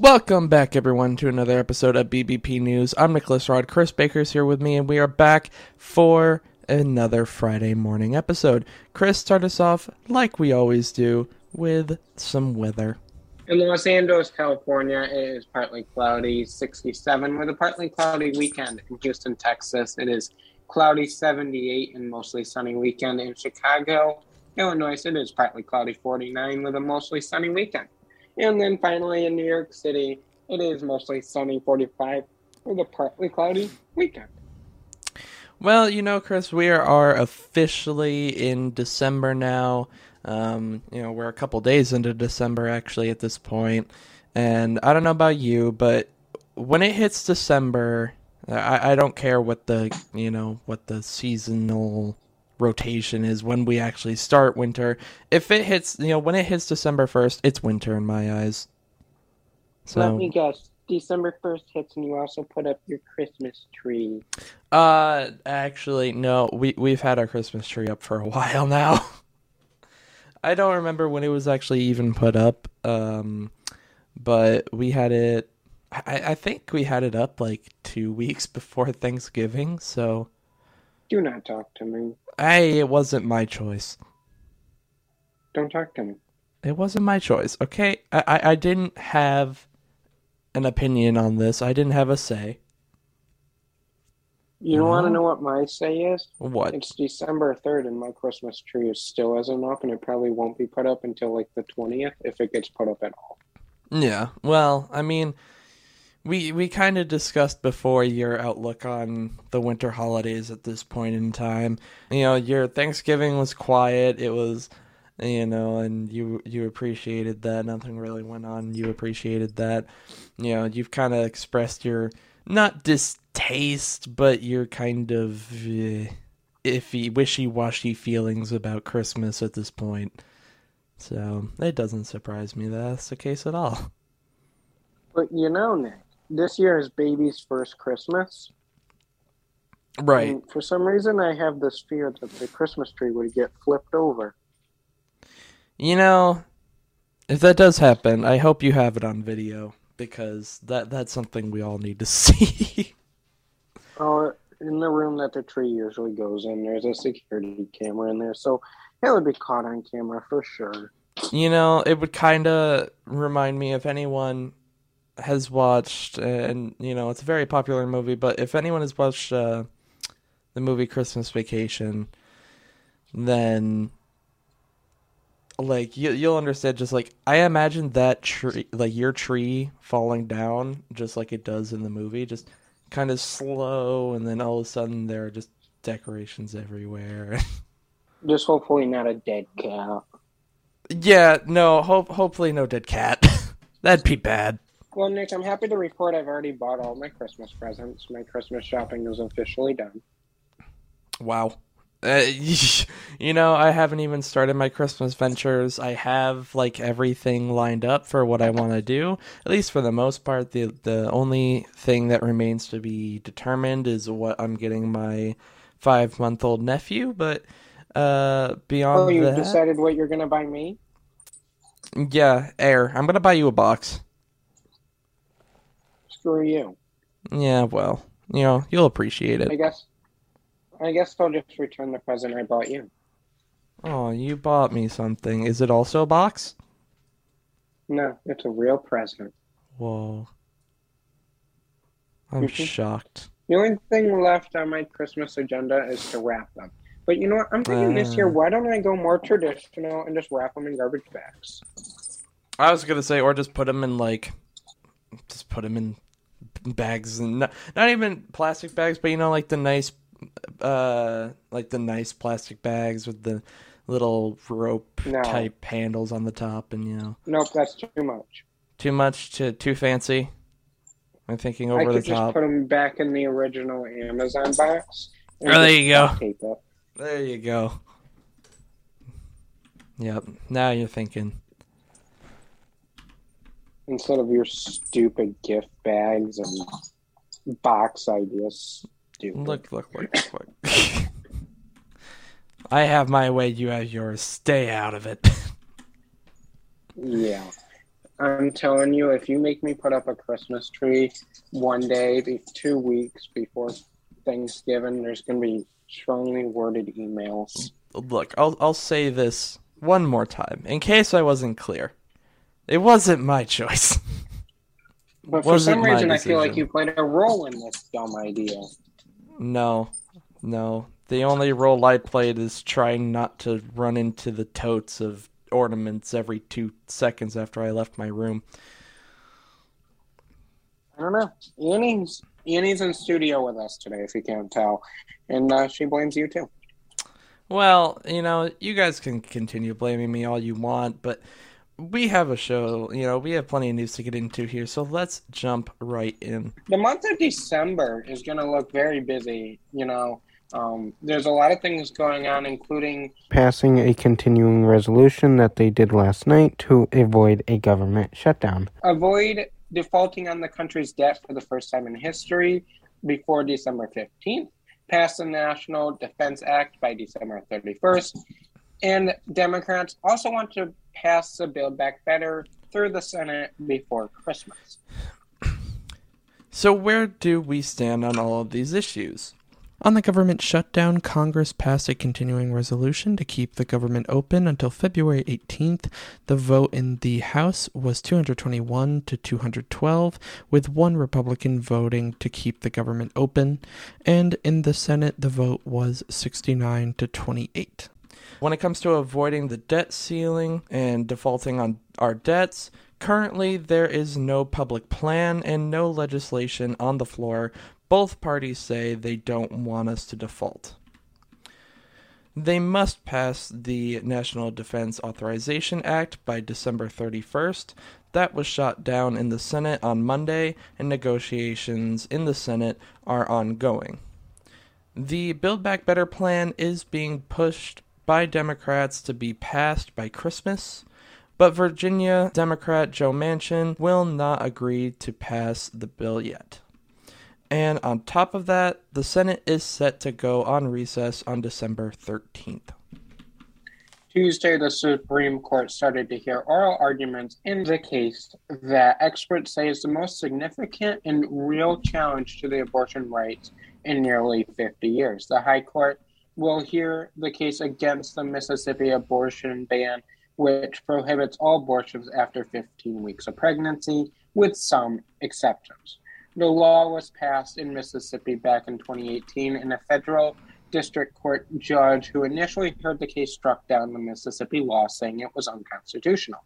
Welcome back, everyone, to another episode of BBP News. I'm Nicholas Rod. Chris Baker's here with me, and we are back for another Friday morning episode. Chris, start us off like we always do with some weather. In Los Angeles, California, it is partly cloudy, 67, with a partly cloudy weekend. In Houston, Texas, it is cloudy, 78, and mostly sunny weekend. In Chicago, Illinois, it is partly cloudy, 49, with a mostly sunny weekend. And then finally in New York City, it is mostly sunny, 45, with a partly cloudy weekend. Well, you know, Chris, we are officially in December now. Um, you know, we're a couple days into December actually at this point. and I don't know about you, but when it hits December, I, I don't care what the you know what the seasonal rotation is when we actually start winter. If it hits, you know, when it hits December first, it's winter in my eyes. So let me guess. December first hits, and you also put up your Christmas tree. Uh, actually, no. We we've had our Christmas tree up for a while now. I don't remember when it was actually even put up. Um, but we had it. I, I think we had it up like two weeks before Thanksgiving. So. Do not talk to me. Hey, it wasn't my choice. Don't talk to me. It wasn't my choice. Okay, I I, I didn't have an opinion on this. I didn't have a say. You no? want to know what my say is? What? It's December 3rd and my Christmas tree is still isn't up and it probably won't be put up until like the 20th if it gets put up at all. Yeah. Well, I mean, we we kind of discussed before your outlook on the winter holidays at this point in time. You know, your Thanksgiving was quiet. It was you know, and you you appreciated that. Nothing really went on. You appreciated that. You know, you've kind of expressed your not distaste, but your kind of uh, iffy, wishy-washy feelings about Christmas at this point. So it doesn't surprise me that that's the case at all. But you know, Nick, this year is baby's first Christmas. Right. And for some reason, I have this fear that the Christmas tree would get flipped over. You know, if that does happen, I hope you have it on video because that that's something we all need to see. oh, in the room that the tree usually goes in, there's a security camera in there, so it would be caught on camera for sure. You know, it would kind of remind me if anyone has watched, and you know, it's a very popular movie, but if anyone has watched uh, the movie Christmas Vacation, then like you, you'll understand. Just like I imagine that tree, like your tree falling down, just like it does in the movie, just kind of slow, and then all of a sudden there are just decorations everywhere. just hopefully not a dead cat. Yeah, no. Hope hopefully no dead cat. That'd be bad. Well, Nick, I'm happy to report I've already bought all my Christmas presents. My Christmas shopping is officially done. Wow. Uh, you know, I haven't even started my Christmas ventures. I have like everything lined up for what I want to do. At least for the most part, the the only thing that remains to be determined is what I'm getting my five month old nephew. But uh, beyond that oh, you that, decided what you're gonna buy me? Yeah, air. I'm gonna buy you a box. Screw you. Yeah, well, you know, you'll appreciate it. I guess. I guess I'll just return the present I bought you. Oh, you bought me something. Is it also a box? No, it's a real present. Whoa. I'm mm-hmm. shocked. The only thing left on my Christmas agenda is to wrap them. But you know what? I'm thinking uh, this year, uh. why don't I go more traditional and just wrap them in garbage bags? I was gonna say, or just put them in like, just put them in bags and not, not even plastic bags, but you know, like the nice, uh, like the nice plastic bags with the little rope no. type handles on the top, and you know. Nope, that's too much. Too much to too fancy. I'm thinking over the top. I could just put them back in the original Amazon box. Oh, there you go. There you go. Yep. Now you're thinking instead of your stupid gift bags and box ideas. Stupid. Look, look, look, look, look. I have my way, you have yours. Stay out of it. yeah. I'm telling you, if you make me put up a Christmas tree one day, two weeks before Thanksgiving, there's going to be strongly worded emails. Look, I'll I'll say this one more time in case I wasn't clear. It wasn't my choice. But for some reason, I feel like you played a role in this dumb idea. No, no. The only role I played is trying not to run into the totes of ornaments every two seconds after I left my room. I don't know. Annie's Annie's in studio with us today, if you can't tell, and uh, she blames you too. Well, you know, you guys can continue blaming me all you want, but we have a show. You know, we have plenty of news to get into here, so let's jump right in. The month of December is going to look very busy. You know, um, there's a lot of things going on, including passing a continuing resolution that they did last night to avoid a government shutdown. Avoid defaulting on the country's debt for the first time in history before December 15th. Pass the National Defense Act by December 31st. And Democrats also want to pass the Build Back Better through the Senate before Christmas. So, where do we stand on all of these issues? On the government shutdown, Congress passed a continuing resolution to keep the government open until February 18th. The vote in the House was 221 to 212, with one Republican voting to keep the government open, and in the Senate, the vote was 69 to 28. When it comes to avoiding the debt ceiling and defaulting on our debts, currently there is no public plan and no legislation on the floor both parties say they don't want us to default. They must pass the National Defense Authorization Act by December 31st. That was shot down in the Senate on Monday, and negotiations in the Senate are ongoing. The Build Back Better plan is being pushed by Democrats to be passed by Christmas, but Virginia Democrat Joe Manchin will not agree to pass the bill yet. And on top of that, the Senate is set to go on recess on December 13th. Tuesday, the Supreme Court started to hear oral arguments in the case that experts say is the most significant and real challenge to the abortion rights in nearly 50 years. The High Court will hear the case against the Mississippi abortion ban, which prohibits all abortions after 15 weeks of pregnancy, with some exceptions. The law was passed in Mississippi back in 2018, and a federal district court judge who initially heard the case struck down the Mississippi law, saying it was unconstitutional.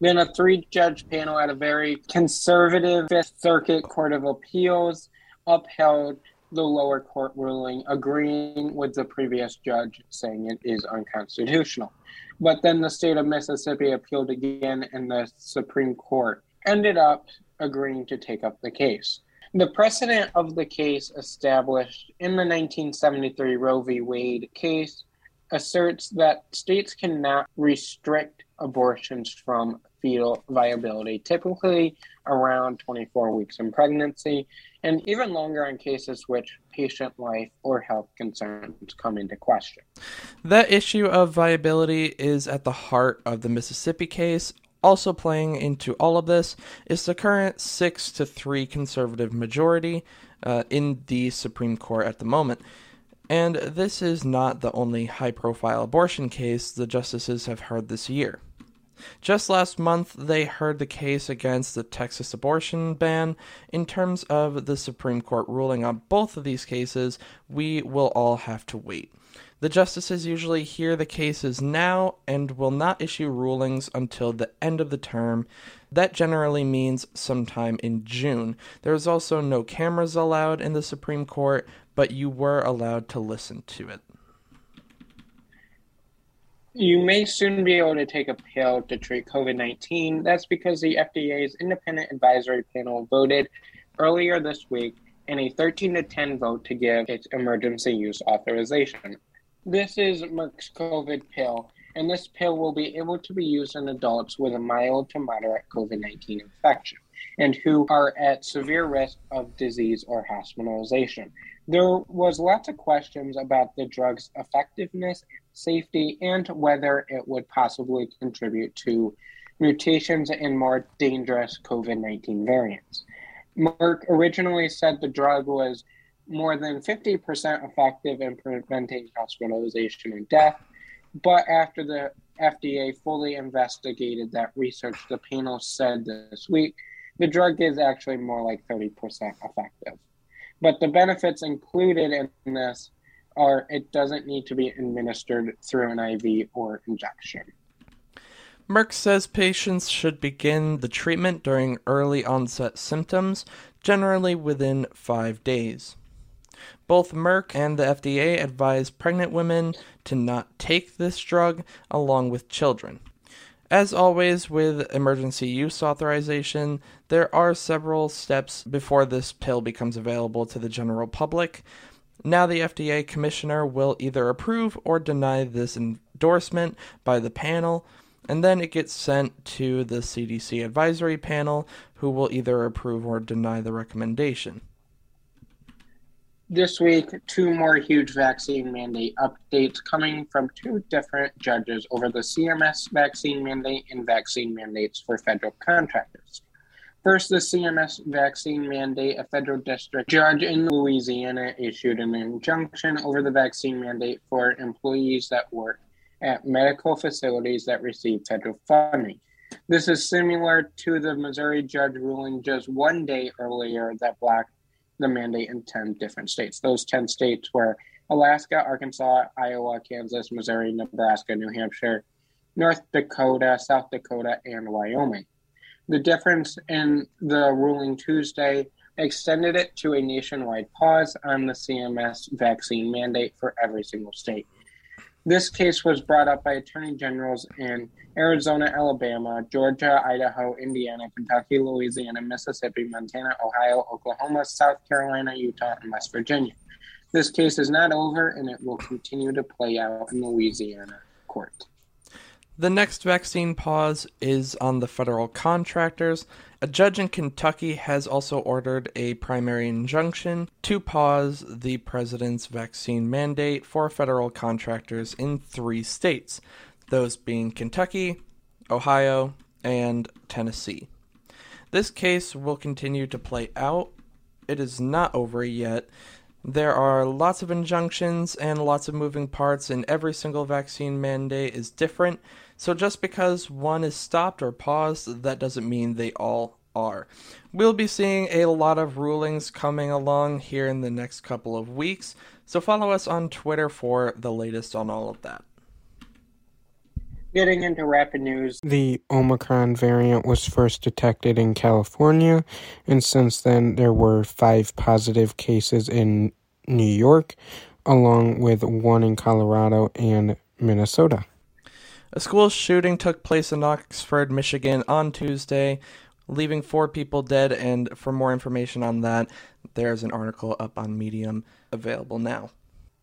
Then a three judge panel at a very conservative Fifth Circuit Court of Appeals upheld the lower court ruling, agreeing with the previous judge, saying it is unconstitutional. But then the state of Mississippi appealed again, and the Supreme Court ended up agreeing to take up the case. The precedent of the case established in the 1973 Roe v. Wade case asserts that states cannot restrict abortions from fetal viability, typically around 24 weeks in pregnancy, and even longer in cases which patient life or health concerns come into question. That issue of viability is at the heart of the Mississippi case, also playing into all of this is the current 6 to 3 conservative majority uh, in the Supreme Court at the moment. And this is not the only high profile abortion case the justices have heard this year. Just last month, they heard the case against the Texas abortion ban. In terms of the Supreme Court ruling on both of these cases, we will all have to wait. The justices usually hear the cases now and will not issue rulings until the end of the term. That generally means sometime in June. There is also no cameras allowed in the Supreme Court, but you were allowed to listen to it. You may soon be able to take a pill to treat COVID 19. That's because the FDA's independent advisory panel voted earlier this week in a 13 to 10 vote to give its emergency use authorization. This is Merck's COVID pill, and this pill will be able to be used in adults with a mild to moderate COVID 19 infection and who are at severe risk of disease or hospitalization. There was lots of questions about the drug's effectiveness, safety, and whether it would possibly contribute to mutations and more dangerous COVID 19 variants. Merck originally said the drug was more than 50% effective in preventing hospitalization and death, but after the FDA fully investigated that research, the panel said this week the drug is actually more like 30% effective. But the benefits included in this are it doesn't need to be administered through an IV or injection. Merck says patients should begin the treatment during early onset symptoms, generally within five days. Both Merck and the FDA advise pregnant women to not take this drug along with children. As always with emergency use authorization, there are several steps before this pill becomes available to the general public. Now, the FDA commissioner will either approve or deny this endorsement by the panel, and then it gets sent to the CDC advisory panel, who will either approve or deny the recommendation. This week, two more huge vaccine mandate updates coming from two different judges over the CMS vaccine mandate and vaccine mandates for federal contractors. First, the CMS vaccine mandate, a federal district judge in Louisiana issued an injunction over the vaccine mandate for employees that work at medical facilities that receive federal funding. This is similar to the Missouri judge ruling just one day earlier that blocked the mandate in 10 different states. Those 10 states were Alaska, Arkansas, Iowa, Kansas, Missouri, Nebraska, New Hampshire, North Dakota, South Dakota, and Wyoming. The difference in the ruling Tuesday extended it to a nationwide pause on the CMS vaccine mandate for every single state. This case was brought up by attorney generals in Arizona, Alabama, Georgia, Idaho, Indiana, Kentucky, Louisiana, Mississippi, Montana, Ohio, Oklahoma, South Carolina, Utah, and West Virginia. This case is not over and it will continue to play out in Louisiana court. The next vaccine pause is on the federal contractors. A judge in Kentucky has also ordered a primary injunction to pause the president's vaccine mandate for federal contractors in three states, those being Kentucky, Ohio, and Tennessee. This case will continue to play out. It is not over yet. There are lots of injunctions and lots of moving parts, and every single vaccine mandate is different. So just because one is stopped or paused, that doesn't mean they all are. We'll be seeing a lot of rulings coming along here in the next couple of weeks, so follow us on Twitter for the latest on all of that. Getting into rapid news. The Omicron variant was first detected in California, and since then there were five positive cases in New York, along with one in Colorado and Minnesota. A school shooting took place in Oxford, Michigan on Tuesday, leaving four people dead. And for more information on that, there's an article up on Medium available now.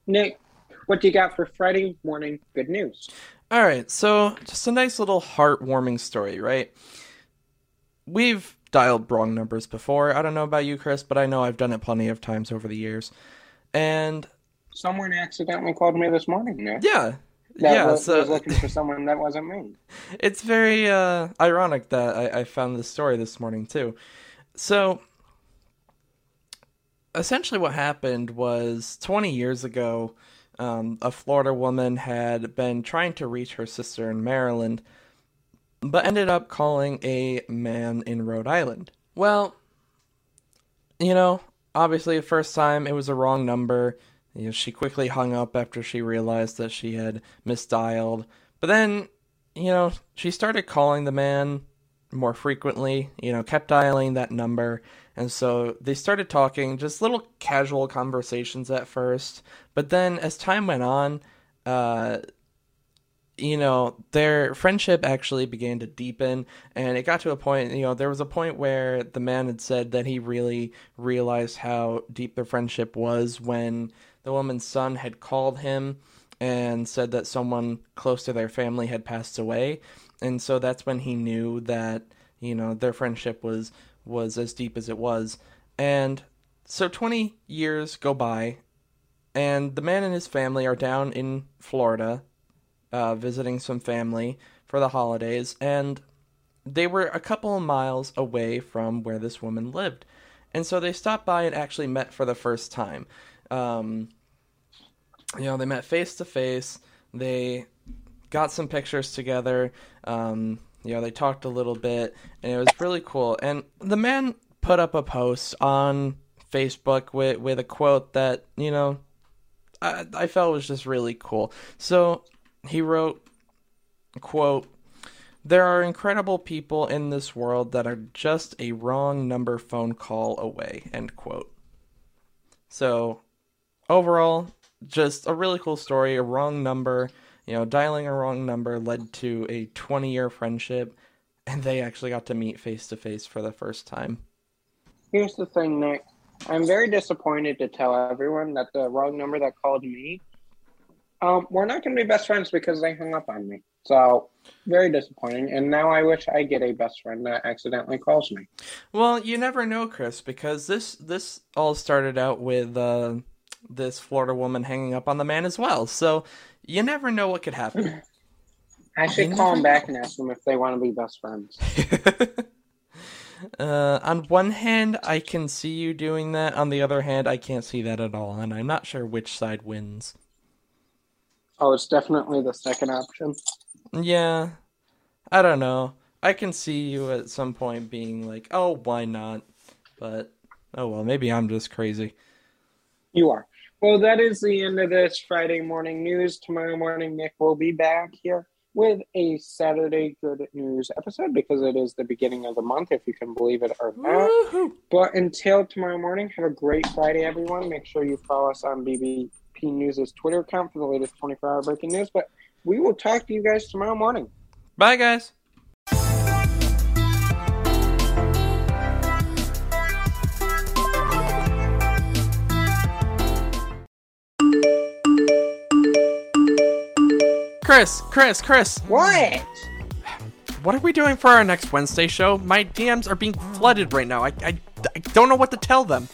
Nick, what do you got for Friday morning good news? All right, so just a nice little heartwarming story, right? We've dialed wrong numbers before. I don't know about you, Chris, but I know I've done it plenty of times over the years. And someone accidentally called me this morning, Nick. Yeah, that yeah, was, so was looking for someone that wasn't me. It's very uh, ironic that I, I found this story this morning too. So, essentially, what happened was 20 years ago, um, a Florida woman had been trying to reach her sister in Maryland, but ended up calling a man in Rhode Island. Well, you know, obviously, the first time it was a wrong number. You know, she quickly hung up after she realized that she had misdialed. But then, you know, she started calling the man more frequently, you know, kept dialing that number. And so they started talking, just little casual conversations at first. But then as time went on, uh, you know, their friendship actually began to deepen. And it got to a point, you know, there was a point where the man had said that he really realized how deep their friendship was when the woman's son had called him and said that someone close to their family had passed away. And so that's when he knew that, you know, their friendship was was as deep as it was. And so 20 years go by and the man and his family are down in Florida uh, visiting some family for the holidays and they were a couple of miles away from where this woman lived. And so they stopped by and actually met for the first time. Um, you know, they met face to face. They got some pictures together. Um, you know, they talked a little bit, and it was really cool. And the man put up a post on Facebook with with a quote that you know I, I felt was just really cool. So he wrote, "quote There are incredible people in this world that are just a wrong number phone call away." End quote. So overall, just a really cool story. A wrong number, you know, dialing a wrong number led to a 20 year friendship, and they actually got to meet face to face for the first time. Here's the thing, Nick. I'm very disappointed to tell everyone that the wrong number that called me, um, we're not going to be best friends because they hung up on me. So, very disappointing. And now I wish I get a best friend that accidentally calls me. Well, you never know, Chris, because this this all started out with uh, this Florida woman hanging up on the man as well. So you never know what could happen. I should call him back and ask them if they want to be best friends. uh, on one hand, I can see you doing that. On the other hand, I can't see that at all, and I'm not sure which side wins. Oh, it's definitely the second option. Yeah, I don't know. I can see you at some point being like, "Oh, why not?" But oh well, maybe I'm just crazy. You are. Well, that is the end of this Friday morning news. Tomorrow morning, Nick will be back here with a Saturday good news episode because it is the beginning of the month, if you can believe it or not. Woo-hoo. But until tomorrow morning, have a great Friday, everyone. Make sure you follow us on BBP News' Twitter account for the latest 24 hour breaking news. But we will talk to you guys tomorrow morning. Bye, guys. Chris, Chris, Chris, What? what are we doing for our next Wednesday show? My DMs are being flooded right now. I, I, I don't know what to tell them.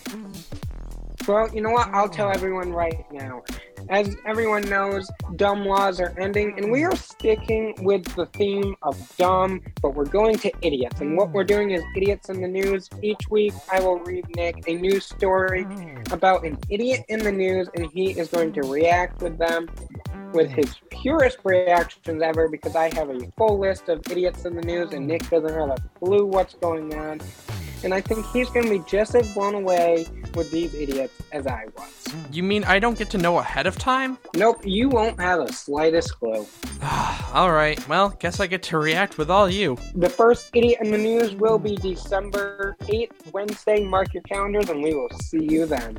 Well, you know what? I'll tell everyone right now. As everyone knows, dumb laws are ending, and we are sticking with the theme of dumb, but we're going to idiots. And what we're doing is idiots in the news. Each week, I will read Nick a news story about an idiot in the news, and he is going to react with them with his purest reactions ever because I have a full list of idiots in the news, and Nick doesn't have a clue what's going on. And I think he's going to be just as blown away with these idiots as I was. You mean I don't get to know ahead of time? Nope, you won't have the slightest clue. all right, well, guess I get to react with all you. The first idiot in the news will be December 8th, Wednesday. Mark your calendars, and we will see you then.